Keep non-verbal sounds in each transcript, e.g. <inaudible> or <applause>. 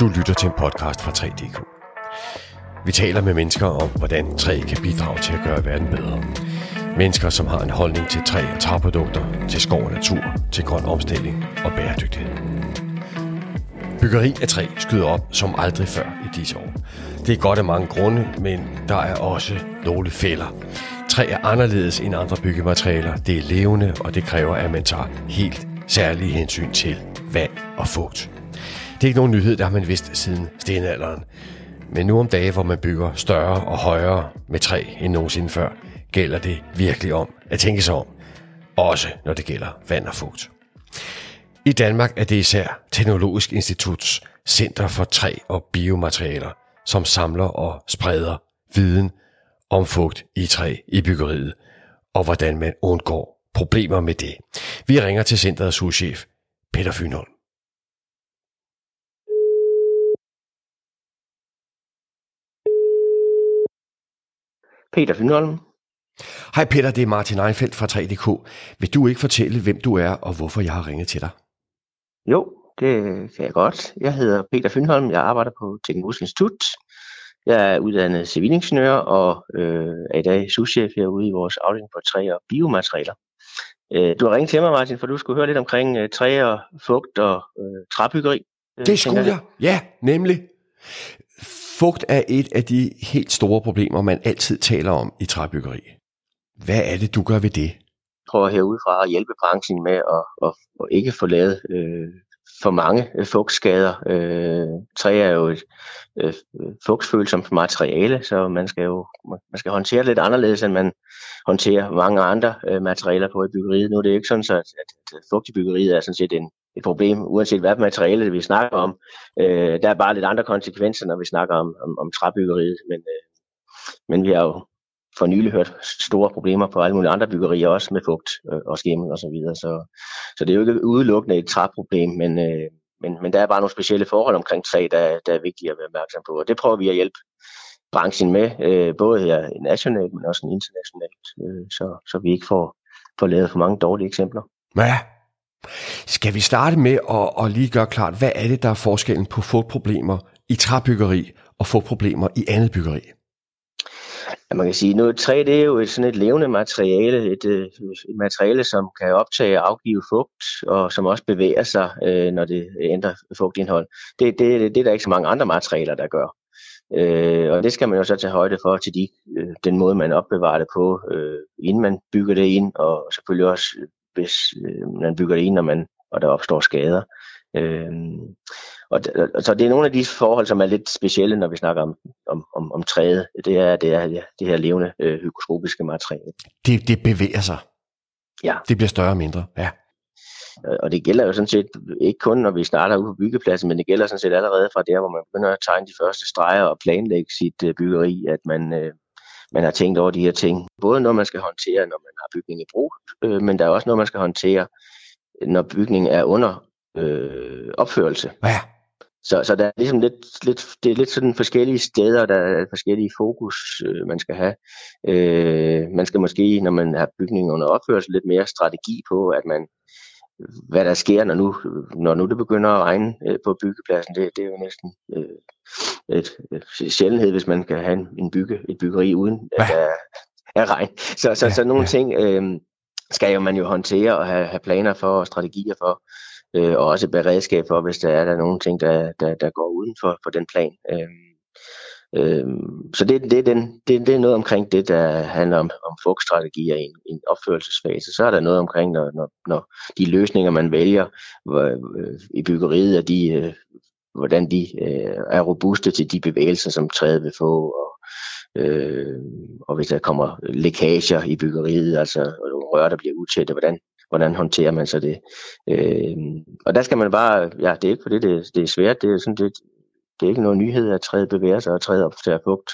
Du lytter til en podcast fra 3DK. Vi taler med mennesker om, hvordan træ kan bidrage til at gøre verden bedre. Mennesker, som har en holdning til træ og træprodukter, til skov og natur, til grøn omstilling og bæredygtighed. Byggeri af træ skyder op som aldrig før i disse år. Det er godt af mange grunde, men der er også nogle fælder. Træ er anderledes end andre byggematerialer. Det er levende, og det kræver, at man tager helt særlige hensyn til vand og fugt. Det er ikke nogen nyhed, der har man vidst siden stenalderen. Men nu om dage, hvor man bygger større og højere med træ end nogensinde før, gælder det virkelig om at tænke sig om. Også når det gælder vand og fugt. I Danmark er det især Teknologisk Instituts Center for Træ og Biomaterialer, som samler og spreder viden om fugt i træ i byggeriet, og hvordan man undgår problemer med det. Vi ringer til centerets huschef, Peter Fynholm. Peter Fynholm. Hej Peter, det er Martin Einfeldt fra 3DK. Vil du ikke fortælle, hvem du er og hvorfor jeg har ringet til dig? Jo, det kan jeg godt. Jeg hedder Peter Fynholm. Jeg arbejder på Teknologisk Institut. Jeg er uddannet civilingeniør og øh, er i dag souschef herude i vores afdeling på træ og biomaterialer. Øh, du har ringet til mig, Martin, for du skulle høre lidt omkring øh, træ og fugt og øh, træbyggeri. Øh, det skulle jeg. Ja, nemlig. Fugt er et af de helt store problemer, man altid taler om i træbyggeri. Hvad er det, du gør ved det? Jeg prøver herudefra at hjælpe branchen med at, at, at ikke få lavet øh, for mange øh, fugtskader. Øh, træ er jo et øh, fugtfølsomt materiale, så man skal jo man skal håndtere det lidt anderledes, end man håndterer mange andre øh, materialer på i byggeriet. Nu er det ikke sådan, så at, at fugt i byggeriet er sådan set en, et problem, uanset hvad materiale vi snakker om. Øh, der er bare lidt andre konsekvenser, når vi snakker om, om, om træbyggeriet, men, øh, men vi har jo for nylig hørt store problemer på alle mulige andre byggerier, også med fugt øh, og skimmel og så videre. Så, så det er jo ikke udelukkende et træproblem, men, øh, men, men der er bare nogle specielle forhold omkring træ, der, der er vigtige at være opmærksom på. Og det prøver vi at hjælpe branchen med, øh, både her nationalt, men også internationalt, øh, så, så vi ikke får, får lavet for mange dårlige eksempler. Ja. Skal vi starte med at, at lige gøre klart, hvad er det, der er forskellen på fugtproblemer i træbyggeri og fugtproblemer i andet byggeri? Ja, man kan sige, at træ det er jo et, sådan et levende materiale, et, øh, et materiale, som kan optage og afgive fugt, og som også bevæger sig, øh, når det ændrer fugtindhold. Det, det, det, det er der ikke så mange andre materialer, der gør. Øh, og det skal man jo så tage højde for til de, øh, den måde, man opbevarer det på, øh, inden man bygger det ind, og selvfølgelig også, hvis øh, man bygger det ind, når man, og der opstår skader. Øh, og, og så det er nogle af de forhold, som er lidt specielle, når vi snakker om, om, om, om træet. Det er det, er, det her levende øh, hygroskopiske materiale. Det, det bevæger sig. Ja. Det bliver større og mindre, ja. Og det gælder jo sådan set ikke kun, når vi starter ude på byggepladsen, men det gælder sådan set allerede fra der, hvor man begynder at tegne de første streger og planlægge sit øh, byggeri, at man, øh, man har tænkt over de her ting. Både når man skal håndtere, når man har bygning i brug, øh, men der er også noget, man skal håndtere, når bygningen er under øh, opførelse. Ja. Så, så der er ligesom lidt, lidt, det er lidt sådan forskellige steder, der er forskellige fokus, øh, man skal have. Øh, man skal måske, når man har bygningen under opførelse, lidt mere strategi på, at man, hvad der sker, når nu, når nu det begynder at regne øh, på byggepladsen. Det, det er jo næsten øh, et, et sjældenhed, hvis man kan have en, en bygge, et byggeri uden at der er regn. Så, så, ja, så nogle ja. ting øh, skal jo man jo håndtere og have, have planer for og strategier for øh, og også beredskab for, hvis der er der nogle ting, der, der, der går uden for, for den plan. Øh, Øhm, så det, det, er den, det, det er noget omkring det, der handler om, om fugtstrategier i en, en opførelsesfase. Så er der noget omkring, når, når, når de løsninger, man vælger hvor, øh, i byggeriet, er de, øh, hvordan de øh, er robuste til de bevægelser, som træet vil få, og, øh, og hvis der kommer lækager i byggeriet, altså rør, der bliver utætte, hvordan hvordan håndterer man så det? Øh, og der skal man bare, ja, det er ikke fordi det, det er svært, det er sådan det, det er ikke noget nyhed, at træet bevæger sig og træet til fugt.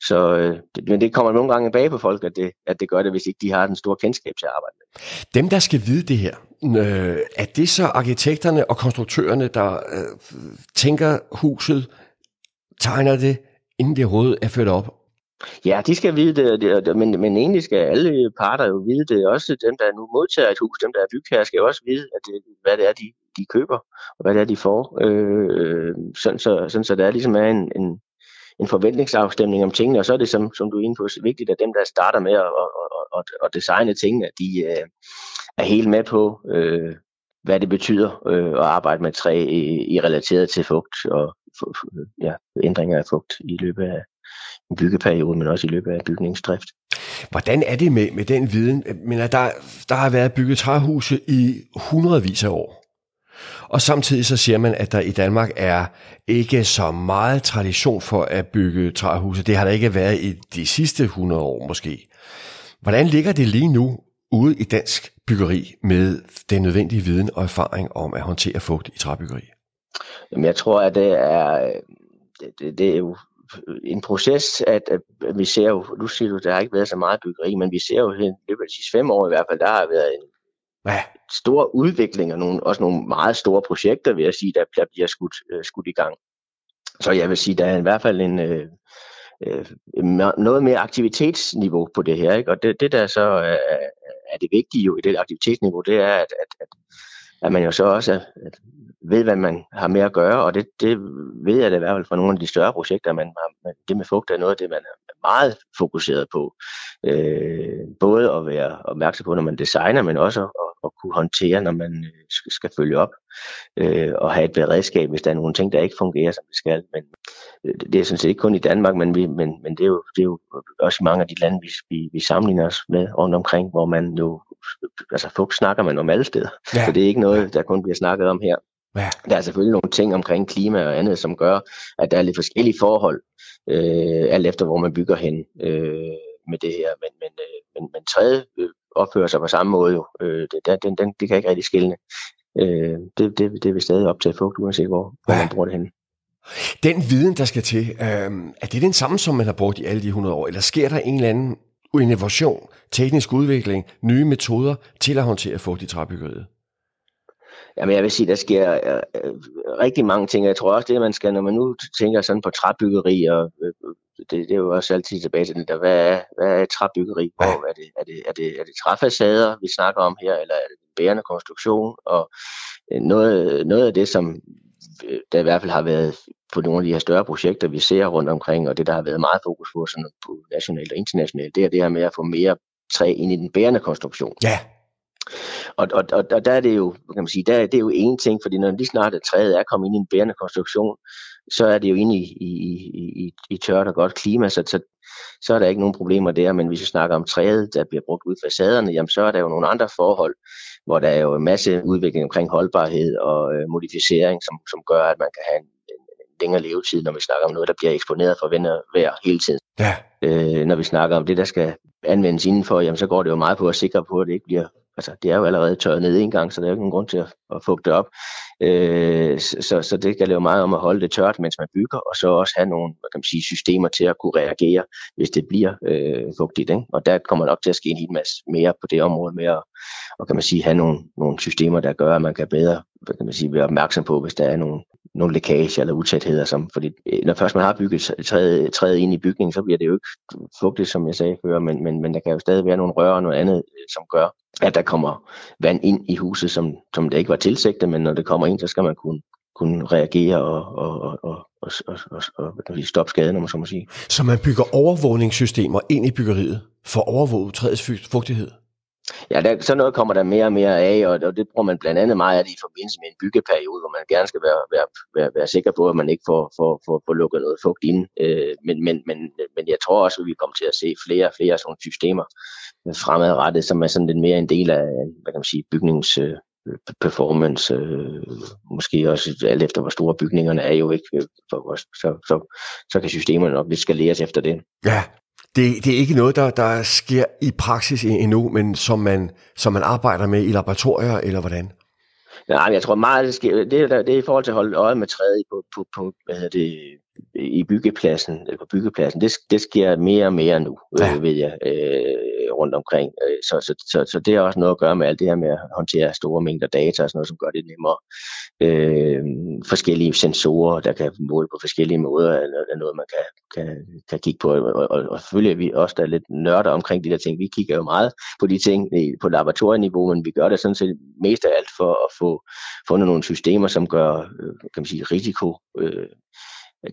Så, øh, det, men det kommer nogle gange bag på folk, at det, at det gør det, hvis ikke de har den store kendskab til at arbejde med. Dem, der skal vide det her, øh, er det så arkitekterne og konstruktørerne, der øh, tænker huset, tegner det, inden det overhovedet er ført op, Ja, de skal vide det, men, men egentlig skal alle parter jo vide det. Også dem, der nu modtager et hus, dem, der er bygherrer, skal jo også vide, at det, hvad det er, de, de køber, og hvad det er, de får. Øh, sådan, så, sådan så der ligesom er en, en, en forventningsafstemning om tingene, og så er det, som, som du er inde på, så vigtigt, at dem, der starter med at, at, at, at designe tingene, de øh, er helt med på, øh, hvad det betyder øh, at arbejde med træ i, i relateret til fugt og ja, ændringer af fugt i løbet af en byggeperiode, men også i løbet af bygningsdrift. Hvordan er det med, med den viden? Men der, der har været bygget træhuse i hundredvis af år. Og samtidig så siger man, at der i Danmark er ikke så meget tradition for at bygge træhuse. Det har der ikke været i de sidste 100 år måske. Hvordan ligger det lige nu ude i dansk byggeri med den nødvendige viden og erfaring om at håndtere fugt i træbyggeri? Jamen, jeg tror, at det er, det, det, det er jo en proces, at, at vi ser jo, nu siger du, der har ikke været så meget byggeri, men vi ser jo i løbet af de sidste fem år i hvert fald, der har været en ja. stor udvikling og nogle, også nogle meget store projekter, vil jeg sige, der, der bliver skudt, uh, skudt i gang. Så jeg vil sige, der er i hvert fald en, uh, uh, noget mere aktivitetsniveau på det her, ikke? og det, det der så er, er det vigtige jo i det aktivitetsniveau, det er, at, at, at, at man jo så også at, at ved, hvad man har med at gøre, og det, det ved jeg da i hvert fald fra nogle af de større projekter, man, man, det med fugt er noget af det, man er meget fokuseret på. Øh, både at være opmærksom på, når man designer, men også at, at kunne håndtere, når man øh, skal følge op, øh, og have et beredskab, hvis der er nogle ting, der ikke fungerer, som det skal. Men øh, det er sådan set ikke kun i Danmark, men, vi, men, men det, er jo, det er jo også i mange af de lande, vi, vi, vi sammenligner os med rundt omkring, hvor man jo, altså fugt snakker man om alle steder, ja. så det er ikke noget, der kun bliver snakket om her. Ja. Der er selvfølgelig nogle ting omkring klima og andet, som gør, at der er lidt forskellige forhold, øh, alt efter hvor man bygger hen øh, med det her. Men, men, øh, men, men træet øh, opfører sig på samme måde jo. Øh, det, den, den, det kan ikke rigtig skille. Øh, det, det, det vil stadig op til fugt, uanset hvor, hvor ja. man bruger det hen. Den viden, der skal til, øh, er det den samme, som man har brugt i alle de 100 år, eller sker der en eller anden innovation, teknisk udvikling, nye metoder til at håndtere fugt i træbyggeriet? Jamen jeg vil sige, der sker øh, øh, rigtig mange ting. Jeg tror også, det man skal, når man nu tænker sådan på træbyggeri, og øh, det, det er jo også altid tilbage til den der, hvad er, hvad er træbyggeri? Hvor, er, det, er, det, er, det, er det træfacader, vi snakker om her, eller er det en bærende konstruktion? Og noget, noget af det, som der i hvert fald har været på nogle af de her større projekter, vi ser rundt omkring, og det, der har været meget fokus på, sådan på nationalt og internationalt, det er det her med at få mere træ ind i den bærende konstruktion. Ja. Og, og, og, og der er det jo, kan man sige, der, det er jo en ting, fordi når lige snart træet er kommet ind i en bærende konstruktion, så er det jo inde i, i, i, i tørt og godt klima, så, så, så er der ikke nogen problemer der, men hvis vi snakker om træet, der bliver brugt ud fra facaderne, jamen så er der jo nogle andre forhold, hvor der er jo en masse udvikling omkring holdbarhed og øh, modificering, som, som gør, at man kan have en, en, en længere levetid, når vi snakker om noget, der bliver eksponeret for vind og vejr hele tiden. Ja. Øh, når vi snakker om det, der skal anvendes indenfor, jamen så går det jo meget på at sikre på, at det ikke bliver altså det er jo allerede tørret ned en gang, så der er jo ikke nogen grund til at, at fugte op. Øh, så, så det gælder jo meget om at holde det tørt, mens man bygger, og så også have nogle hvad kan man sige, systemer til at kunne reagere, hvis det bliver øh, fugtigt. Ikke? Og der kommer nok til at ske en hel masse mere på det område med at og kan man sige, have nogle, nogle systemer, der gør, at man kan bedre hvad kan man sige, være opmærksom på, hvis der er nogle, nogle lækager eller utætheder. Som, fordi øh, når først man har bygget træet, træet ind i bygningen, så bliver det jo ikke fugtigt, som jeg sagde før, men, men, men der kan jo stadig være nogle rør og noget andet, øh, som gør, at der kommer vand ind i huset, som, som det ikke var tilsigtet, men når det kommer ind, så skal man kunne, kunne reagere og, og, og, og, og, og, og, og og stoppe skaden, om man så må sige. Så man bygger overvågningssystemer ind i byggeriet for at overvåge træets fugtighed? Ja, der, sådan noget kommer der mere og mere af, og, og det bruger man blandt andet meget af det i forbindelse med en byggeperiode, hvor man gerne skal være, være, være, være sikker på, at man ikke får, får, får, får lukket noget fugt ind. Øh, men, men, men, men jeg tror også, at vi kommer til at se flere og flere sådan systemer fremadrettet, som er sådan lidt mere en del af hvad kan man sige, bygnings øh, performance, øh, måske også alt efter hvor store bygningerne er jo ikke, øh, for, så, så, så kan systemerne nok lidt skaleres efter det. Ja, det, det er ikke noget, der, der sker i praksis endnu, men som man, som man arbejder med i laboratorier, eller hvordan? Nej, jeg tror meget, det sker, det, er, det er i forhold til at holde øje med træet på, på, på hvad hedder det, i byggepladsen, på byggepladsen, det, det sker mere og mere nu, ja. øh, ved jeg, øh, rundt omkring. Øh, så, så, så, så det har også noget at gøre med alt det her med at håndtere store mængder data og sådan noget, som gør det nemmere. Øh, forskellige sensorer, der kan måle på forskellige måder, er noget, man kan, kan, kan kigge på. Og, og, og selvfølgelig er vi også der er lidt nørder omkring de der ting. Vi kigger jo meget på de ting på laboratorieniveau, men vi gør det sådan set mest af alt for at få fundet nogle systemer, som gør øh, kan man sige, risiko øh,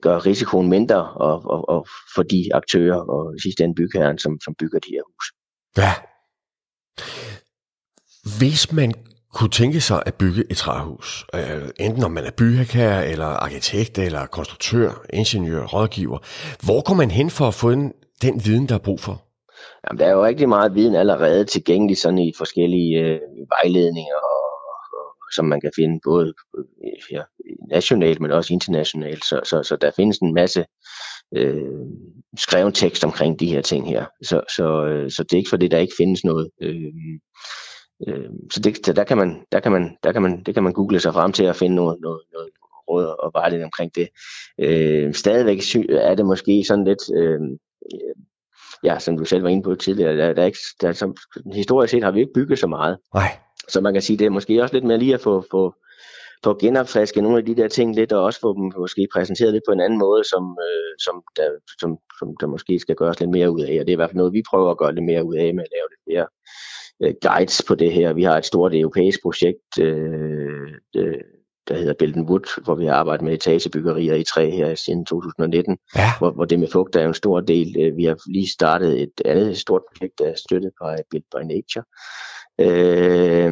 gør risikoen mindre og, og, og for de aktører og sidste ende bygherren, som, som bygger de her hus. Ja. Hvis man kunne tænke sig at bygge et træhus, øh, enten om man er bygherre, eller arkitekt, eller konstruktør, ingeniør, rådgiver, hvor går man hen for at få den, den viden, der er brug for? Jamen, der er jo rigtig meget viden allerede tilgængelig sådan i forskellige øh, vejledninger som man kan finde både ja, nationalt, men også internationalt. Så, så, så der findes en masse øh, skrevet tekst omkring de her ting her. Så, så, øh, så det er ikke fordi, der ikke findes noget. Øh, øh, så det, der, kan man, der, kan man, der kan man, det kan man google sig frem til at finde noget, noget, noget råd og vejledning omkring det. Øh, stadigvæk er det måske sådan lidt... Øh, ja, som du selv var inde på tidligere, der, der er ikke, der, som, historisk set har vi ikke bygget så meget. Nej. Så man kan sige, det er måske også lidt mere lige at få, få, få genopfrisket nogle af de der ting lidt, og også få dem måske præsenteret lidt på en anden måde, som, øh, som, der, som, som der måske skal gøres lidt mere ud af. Og det er i hvert fald noget, vi prøver at gøre lidt mere ud af med at lave lidt mere øh, guides på det her. Vi har et stort europæisk projekt, øh, øh, der hedder Belden Wood, hvor vi har arbejdet med etagebyggerier i træ her siden 2019, ja. hvor, hvor det med fugt er en stor del. Øh, vi har lige startet et andet stort projekt, der er støttet by Built by Nature, øh,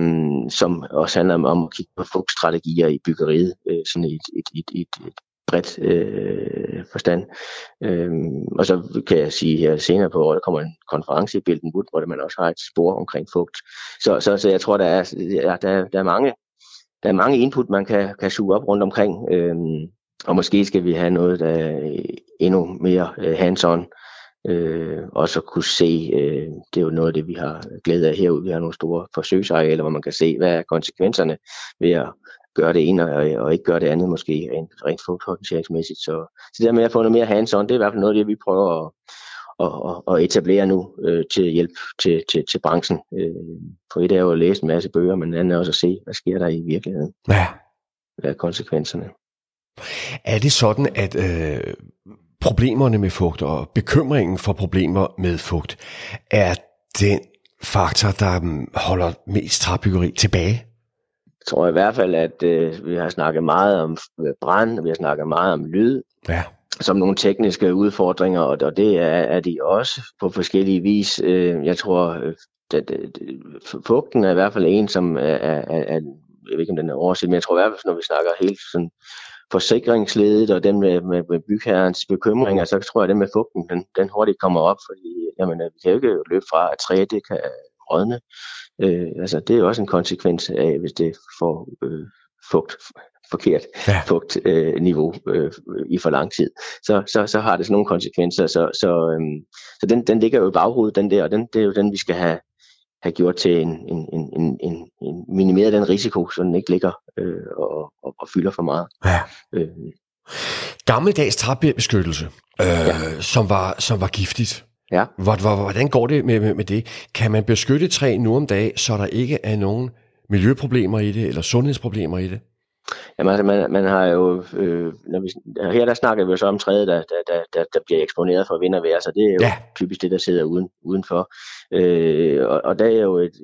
som også handler om, om at kigge på fugtstrategier i byggeriet, øh, sådan et, et, et, et, et bredt øh, forstand. Øhm, og så kan jeg sige her senere på året, der kommer en konference i Bildenwood, hvor man også har et spor omkring fugt. Så, så, så jeg tror, der er, der, der er mange der er mange input, man kan, kan suge op rundt omkring. Øhm, og måske skal vi have noget, der er endnu mere øh, hands-on, øh, og så kunne se, øh, det er jo noget af det, vi har glæde af herude. Vi har nogle store forsøgsarealer, hvor man kan se, hvad er konsekvenserne ved at gøre det ene og, og ikke gøre det andet, måske rent, rent fotohåndteringsmæssigt. Så, så det der med at få noget mere hands-on, det er i hvert fald noget af det, vi prøver at, at, at etablere nu øh, til hjælp til, til, til branchen. Øh, for et er jo at læse en masse bøger, men andet er også at se, hvad sker der i virkeligheden. Ja. Hvad er konsekvenserne? Er det sådan, at øh, problemerne med fugt og bekymringen for problemer med fugt er den faktor, der mm, holder mest træbyggeri tilbage? Jeg tror i hvert fald, at øh, vi har snakket meget om brand, vi har snakket meget om lyd. Ja som nogle tekniske udfordringer, og, det er, er de også på forskellige vis. Øh, jeg tror, øh, at, fugten er i hvert fald en, som er, er, er jeg ved ikke om den er overset, men jeg tror i hvert fald, når vi snakker helt sådan forsikringsledet og den med, med, med bygherrens bekymringer, så tror jeg, at den med fugten, den, den hurtigt kommer op, fordi jamen, øh, vi kan jo ikke løbe fra, at træet det kan rådne. Øh, altså, det er jo også en konsekvens af, hvis det får øh, fugt forkert ja. fugtniveau øh, øh, i for lang tid, så, så, så har det sådan nogle konsekvenser. Så, så, øhm, så den, den ligger jo i baghovedet, den der, og den, det er jo den, vi skal have, have gjort til en, en, en, en, en, en minimeret den risiko, så den ikke ligger øh, og, og, og fylder for meget. Ja. Øh. Gammeldags træbeskyttelse, øh, ja. som, var, som var giftigt. Ja. Hvordan går det med, med, med det? Kan man beskytte træ nu om dagen, så der ikke er nogen miljøproblemer i det, eller sundhedsproblemer i det? Jamen altså, man, man har jo, øh, når vi, her der snakker vi jo så om træet, der, der, der, der bliver eksponeret for vind og vejr, så det er jo ja. typisk det, der sidder uden, udenfor. Øh, og, og der er jo et,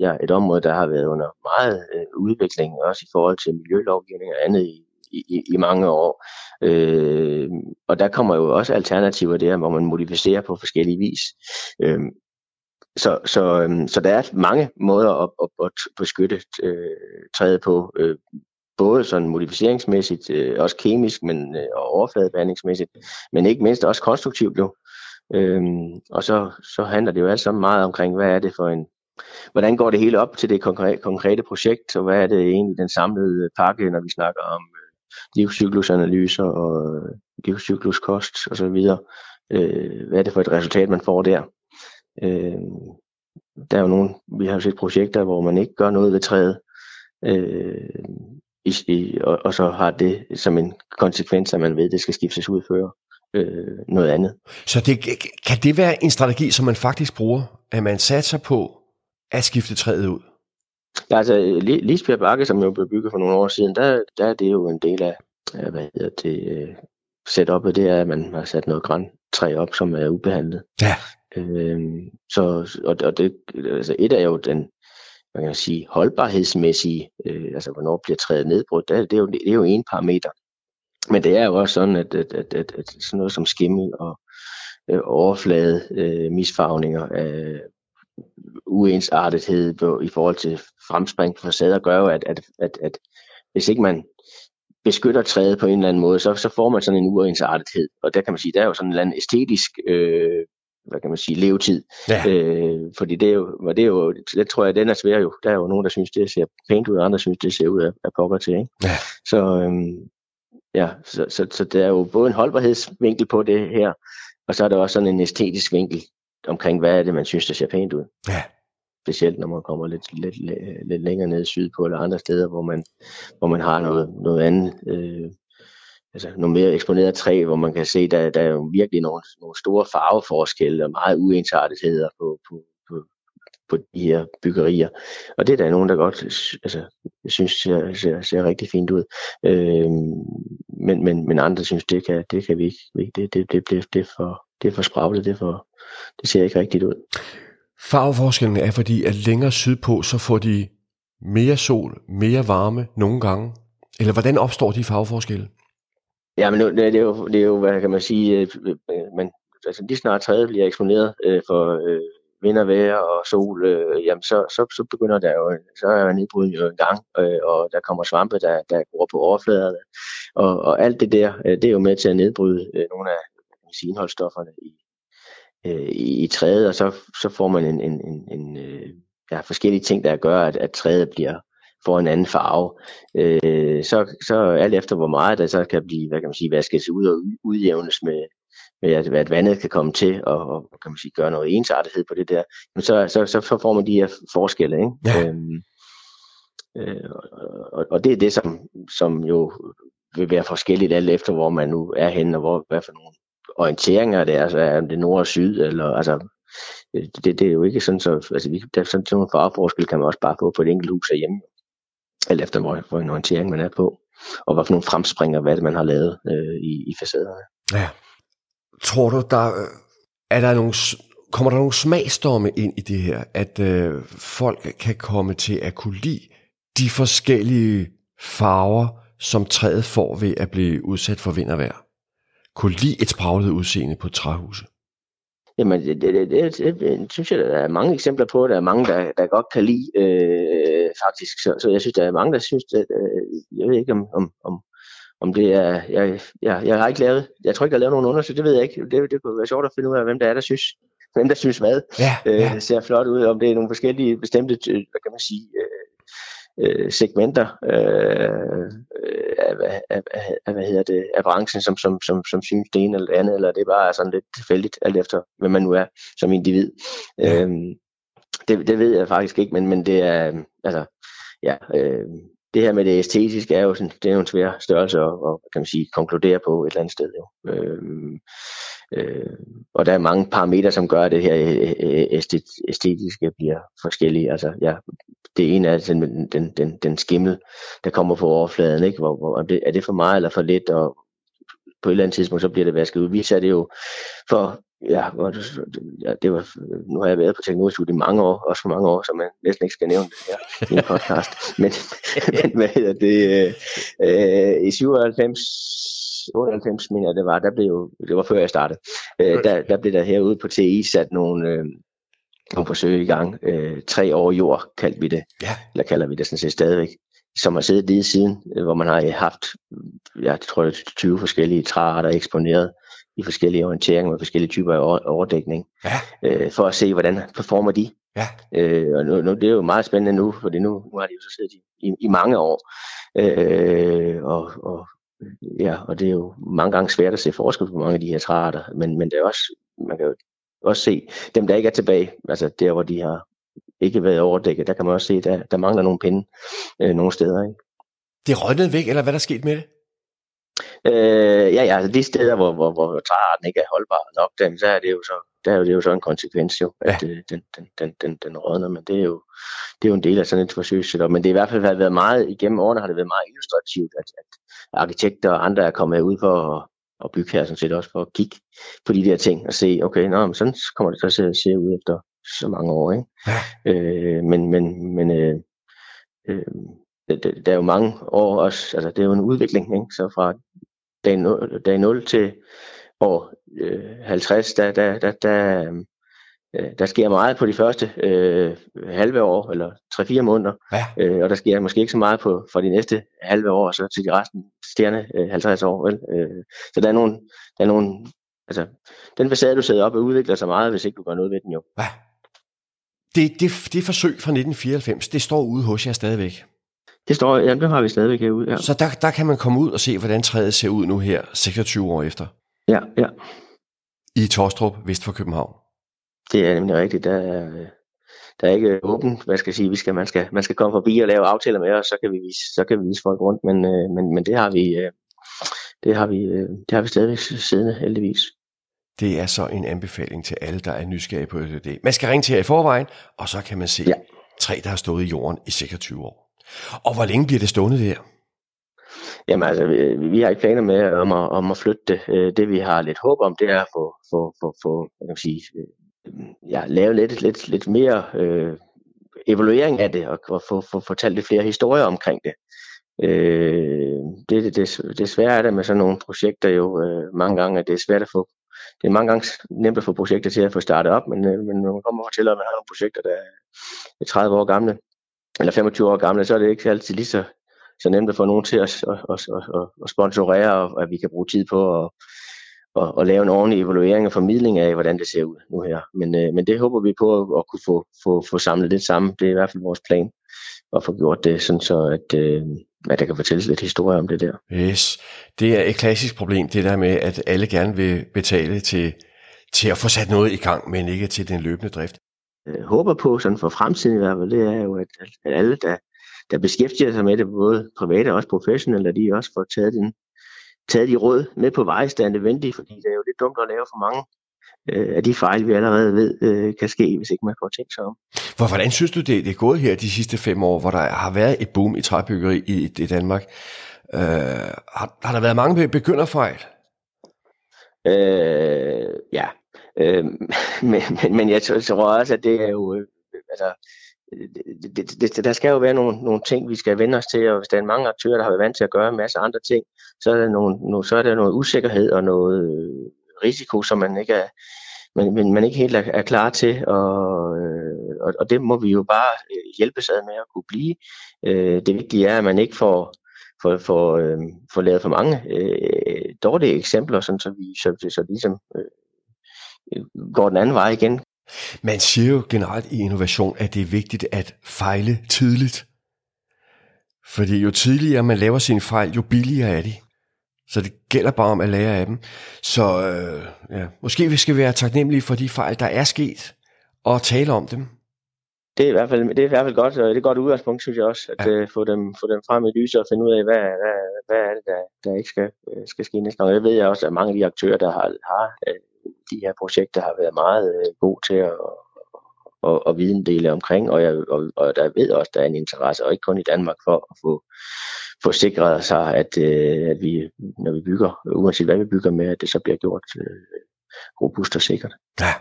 ja, et område, der har været under meget øh, udvikling, også i forhold til miljølovgivning og andet i, i, i mange år. Øh, og der kommer jo også alternativer der, hvor man modificerer på forskellige vis. Øh, så, så, øhm, så der er mange måder at, at, at beskytte øh, træet på. Øh, både sådan modificeringsmæssigt, øh, også kemisk, men øh, og overfladebehandlingsmæssigt, men ikke mindst også konstruktivt jo. Øhm, og så, så handler det jo alt sammen meget omkring, hvad er det for en, hvordan går det hele op til det konkrete, konkrete projekt, og hvad er det egentlig den samlede pakke, når vi snakker om øh, livscyklusanalyser og øh, livscykluskost og så videre. Øh, hvad er det for et resultat, man får der? Øh, der er jo nogle, vi har jo set projekter, hvor man ikke gør noget ved træet, øh, i, i, og, og så har det som en konsekvens, at man ved, at det skal skiftes ud før øh, noget andet. Så det, kan det være en strategi, som man faktisk bruger, at man satser på at skifte træet ud? Ja, altså Lisbjerg Bakke, som jo blev bygget for nogle år siden, der, der er det jo en del af, hvad hedder det, øh, setupet, det er, at man har sat noget græntræ op, som er ubehandlet. Ja. Øh, så, og, og det, altså et er jo den, man kan sige, holdbarhedsmæssige, øh, altså hvornår bliver træet nedbrudt, det, det, er jo, det er jo en parameter. Men det er jo også sådan, at, at, at, at, at sådan noget som skimmel og øh, overflade øh, misfarvninger af uensartethed i forhold til fremspring på facader gør jo, at, at, at, at hvis ikke man beskytter træet på en eller anden måde, så, så får man sådan en uensartethed. Og der kan man sige, der er jo sådan en eller anden æstetisk øh, hvad kan man sige, levetid. Ja. Øh, fordi det er jo, og det er jo, det tror jeg, den er svær jo. Der er jo nogen, der synes, det ser pænt ud, og andre synes, det ser ud af, af pokker til. Ikke? Ja. Så, øhm, ja, så, så, så, der er jo både en holdbarhedsvinkel på det her, og så er der også sådan en æstetisk vinkel omkring, hvad er det, man synes, der ser pænt ud. Ja. Specielt når man kommer lidt, lidt, lidt, lidt længere ned sydpå eller andre steder, hvor man, hvor man har noget, noget andet øh, altså nogle mere eksponerede træ, hvor man kan se, der, der er jo virkelig nogle, nogle store farveforskelle og meget uensartetheder på, på, på, på de her byggerier. Og det er der nogen, der godt altså, synes ser, ser, ser rigtig fint ud. Øh, men, men, men andre synes, det kan, det kan vi ikke. Det, det, det, det, det, er for, det er for spraglet, det, er for, det ser ikke rigtigt ud. Farveforskellen er, fordi at længere sydpå, så får de mere sol, mere varme nogle gange. Eller hvordan opstår de farveforskelle? Ja, men det er jo, det er jo hvad kan man sige, øh, man, altså lige snart træet bliver eksponeret øh, for øh, vind og vejr og sol, øh, jamen så, så, så begynder der jo, så er nedbruden jo en gang, øh, og der kommer svampe, der, der går på overfladerne, og, og alt det der, øh, det er jo med til at nedbryde øh, nogle af kan man sige, indholdsstofferne i, øh, i, i træet, og så, så får man en, en, en, en øh, ja, forskellige ting, der gør, at, at træet bliver får en anden farve. Øh, så, så alt efter hvor meget der så kan blive, hvad kan man sige, vasket ud og udjævnes med, med at, at vandet kan komme til og, og kan man sige, gøre noget ensartethed på det der, men så, så, så får man de her forskelle. Ikke? Ja. Øhm, øh, og, og det er det, som, som jo vil være forskelligt alt efter, hvor man nu er henne, og hvor, hvad for nogle orienteringer det er, altså er det nord og syd, eller altså det, det er jo ikke sådan, så altså, vi, der, sådan, sådan nogle farveforskel kan man også bare få på et enkelt hus herhjemme alt efter hvor, hvor en orientering man er på, og hvad for nogle fremspringer, hvad det man har lavet øh, i, i facaderne. Ja. Tror du, der er der nogle, kommer der nogle smagsdomme ind i det her, at øh, folk kan komme til at kunne lide de forskellige farver, som træet får ved at blive udsat for vind og vejr? Kunne lide et spraglet udseende på træhuset? Jamen, det, det, det, det, det synes jeg, der er mange eksempler på. Der er mange, der, der godt kan lide, øh, faktisk. Så, så jeg synes, der er mange, der synes, at, øh, jeg ved ikke, om, om, om, om det er, jeg, jeg, jeg har ikke lavet, jeg tror ikke, jeg har lavet nogen undersøgelser, det ved jeg ikke. Det, det kunne være sjovt at finde ud af, hvem der er, der synes, hvem der synes hvad. Ja, ja. Øh, ser flot ud, om det er nogle forskellige bestemte, hvad kan man sige, øh, øh, segmenter øh, af, af, af, af, hvad hedder det, af branchen, som, som, som, som synes det ene eller det andet, eller det bare er sådan lidt tilfældigt, alt efter hvem man nu er som individ. Ja. Øhm, det, det ved jeg faktisk ikke, men, men det er, altså, ja, øh, det her med det æstetiske er jo sådan, det er jo en svær størrelse at, at kan man sige, konkludere på et eller andet sted. Jo. Øh, øh, og der er mange parametre, som gør, at det her øh, øh, æstetiske bliver forskellige. Altså, ja, det ene er den, den, den, den skimmel, der kommer på overfladen. Ikke? Hvor, hvor, det, er det for meget eller for lidt? Og på et eller andet tidspunkt, så bliver det vasket ud. Vi satte det jo for ja, ja, det var, nu har jeg været på teknologisk i mange år, også for mange år, så man næsten ikke skal nævne det her i en podcast. <laughs> men, men hvad hedder det, øh, i 97, 98 mener jeg det var, der blev jo, det var før jeg startede, øh, der, der blev der herude på TI sat nogle, øh, nogle forsøg i gang. Øh, tre år jord kaldte vi det, ja. eller kalder vi det sådan set stadigvæk, som har siddet lige siden, øh, hvor man har haft, jeg tror det er 20 forskellige træarter eksponeret i forskellige orienteringer med forskellige typer af overdækning, ja. øh, for at se, hvordan performer de. Ja. Øh, og nu, nu, det er jo meget spændende nu, for nu, nu har de jo så siddet i, i, i mange år. Øh, og, og, ja, og det er jo mange gange svært at se forskel på mange af de her træarter, men, men det er også, man kan jo også se dem, der ikke er tilbage, altså der, hvor de har ikke været overdækket, der kan man også se, der, der mangler nogle pinde øh, nogle steder. Ikke? Det er rødnet væk, eller hvad der er sket med det? Øh, ja, ja, altså de steder, hvor, hvor, hvor træarten ikke er holdbar nok, den, så er det jo så, der er det jo så en konsekvens jo, at ja. Øh, den, den, den, den, den rådner, men det er jo, det er jo en del af sådan et forsøg. Men det er i hvert fald været meget, igennem årene har det været meget illustrativt, at, at arkitekter og andre er kommet ud for at, at bygge her, sådan set også for at kigge på de der ting og se, okay, nå, men sådan kommer det så at se ud efter så mange år, ikke? Ja. Øh, men, men, men øh, øh, der er jo mange år også, altså det er jo en udvikling, ikke? så fra dag 0, dag 0 til år øh, 50, der, der, der, der, øh, der sker meget på de første øh, halve år, eller 3-4 måneder, ja. øh, og der sker måske ikke så meget på for de næste halve år, og så til de resten stjerne øh, 50 år. Vel? Øh, så der er nogle, der er nogle altså, den facade, du sætter op, udvikler sig meget, hvis ikke du gør noget ved den jo. Ja. Det, det, det forsøg fra 1994, det står ude hos jer stadigvæk. Det står, ja, det har vi stadigvæk herude, ja. Så der, der kan man komme ud og se, hvordan træet ser ud nu her, 26 år efter. Ja, ja. I Torstrup, vest for København. Det er nemlig rigtigt. Der er, der er ikke åbent, hvad skal jeg sige, vi skal, man, skal, man skal komme forbi og lave aftaler med os, så kan vi vise, så kan vi vise folk rundt, men, øh, men, men det har vi, øh, det har vi, øh, det har vi stadigvæk siddende, heldigvis. Det er så en anbefaling til alle, der er nysgerrige på det. Man skal ringe til jer i forvejen, og så kan man se ja. træ, der har stået i jorden i 26 år. Og hvor længe bliver det stående der? Jamen altså, vi, vi har ikke planer med om at, om at flytte det. Øh, det vi har lidt håb om, det er at få, få, få, få jeg kan sige, øh, ja, lave lidt, lidt, lidt mere øh, evaluering af det, og, og få, få fortalt lidt flere historier omkring det. Øh, det, det, det svære er det med sådan nogle projekter jo øh, mange gange, at det er svært at få det er mange gange nemt at få projekter til at få startet op, men, øh, men når man kommer og fortæller, at man har nogle projekter, der er 30 år gamle, eller 25 år gamle, så er det ikke altid lige så, så nemt at få nogen til at, at, at, at, at sponsorere, og at vi kan bruge tid på at, at, at lave en ordentlig evaluering og formidling af, hvordan det ser ud nu her. Men, øh, men det håber vi på at, at kunne få, få, få samlet lidt sammen. Det er i hvert fald vores plan at få gjort det, sådan så at, øh, at der kan fortælles lidt historie om det der. Yes, det er et klassisk problem, det der med, at alle gerne vil betale til, til at få sat noget i gang, men ikke til den løbende drift. Øh, håber på sådan for fremtiden i hvert fald, det er jo, at, at alle, der, der beskæftiger sig med det, både private og også professionelle, at de også får taget, den, taget de råd med på vej, der er nødvendigt, fordi det er jo lidt dumt at lave for mange øh, af de fejl, vi allerede ved øh, kan ske, hvis ikke man får tænkt sig om. Hvordan synes du, det, det er gået her de sidste fem år, hvor der har været et boom i træbyggeri i, i Danmark? Øh, har, har der været mange begynderfejl? Øh, ja, Øh, <laughs> men, men, men jeg tror også, at det er jo, øh, altså, det, det, det, der skal jo være nogle, nogle ting, vi skal vende os til, og hvis der er mange aktører, der har været vant til at gøre en masse andre ting, så er der, nogle, så er der noget usikkerhed og noget øh, risiko, som man ikke er, man, man, man ikke helt er, er klar til, og, øh, og, og det må vi jo bare øh, hjælpes ad med at kunne blive. Øh, det vigtige er, at man ikke får, får, får, får lavet for mange øh, dårlige eksempler, sådan, så vi så, så ligesom øh, går den anden vej igen. Man siger jo generelt i innovation, at det er vigtigt at fejle tidligt. Fordi jo tidligere man laver sine fejl, jo billigere er de. Så det gælder bare om at lære af dem. Så øh, ja, måske vi skal være taknemmelige for de fejl, der er sket, og tale om dem. Det er i hvert fald, det er i hvert fald godt, og det er et godt udgangspunkt, synes jeg også, at ja. uh, få, dem, få dem frem i lyset og finde ud af, hvad, hvad, hvad er det, der, der ikke skal, øh, skal ske næste gang. Jeg ved jeg også, at mange af de aktører, der har, har de her projekter har været meget øh, gode til at, og, og videndele omkring, og, jeg, og, og der ved også, der er en interesse, og ikke kun i Danmark, for at få, få sikret sig, at, øh, at vi, når vi bygger, uanset hvad vi bygger med, at det så bliver gjort øh, robust og sikkert. Ja.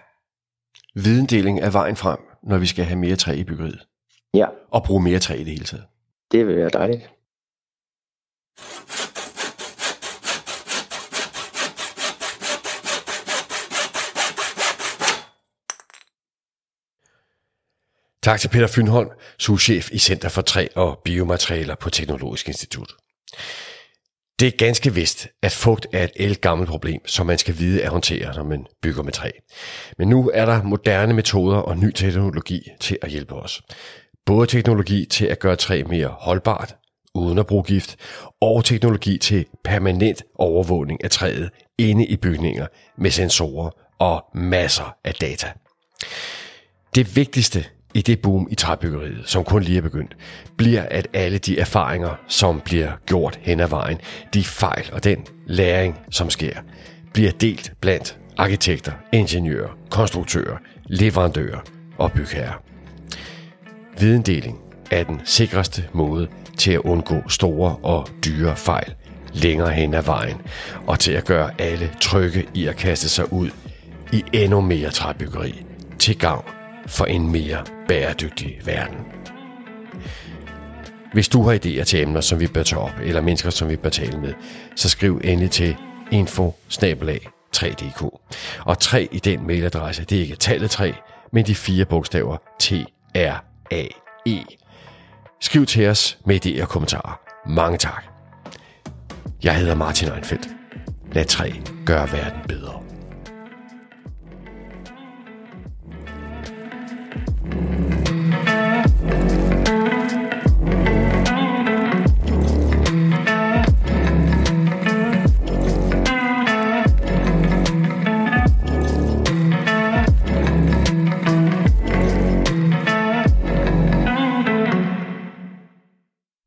Videndeling er vejen frem, når vi skal have mere træ i byggeriet. Ja. Og bruge mere træ i det hele taget. Det vil være dejligt. Tak til Peter Fynholm, souschef i Center for Træ og Biomaterialer på Teknologisk Institut. Det er ganske vist, at fugt er et el gammelt problem, som man skal vide at håndtere, når man bygger med træ. Men nu er der moderne metoder og ny teknologi til at hjælpe os. Både teknologi til at gøre træ mere holdbart, uden at bruge gift, og teknologi til permanent overvågning af træet inde i bygninger med sensorer og masser af data. Det vigtigste i det boom i træbyggeriet, som kun lige er begyndt, bliver, at alle de erfaringer, som bliver gjort hen ad vejen, de fejl og den læring, som sker, bliver delt blandt arkitekter, ingeniører, konstruktører, leverandører og bygherrer. Videndeling er den sikreste måde til at undgå store og dyre fejl længere hen ad vejen, og til at gøre alle trygge i at kaste sig ud i endnu mere træbyggeri til gavn for en mere bæredygtig verden. Hvis du har idéer til emner, som vi bør tage op, eller mennesker, som vi bør tale med, så skriv endelig til info 3dk. Og 3 i den mailadresse, det er ikke tallet 3, men de fire bogstaver T-R-A-E. Skriv til os med idéer og kommentarer. Mange tak. Jeg hedder Martin Einfeldt. Lad 3 gøre verden bedre.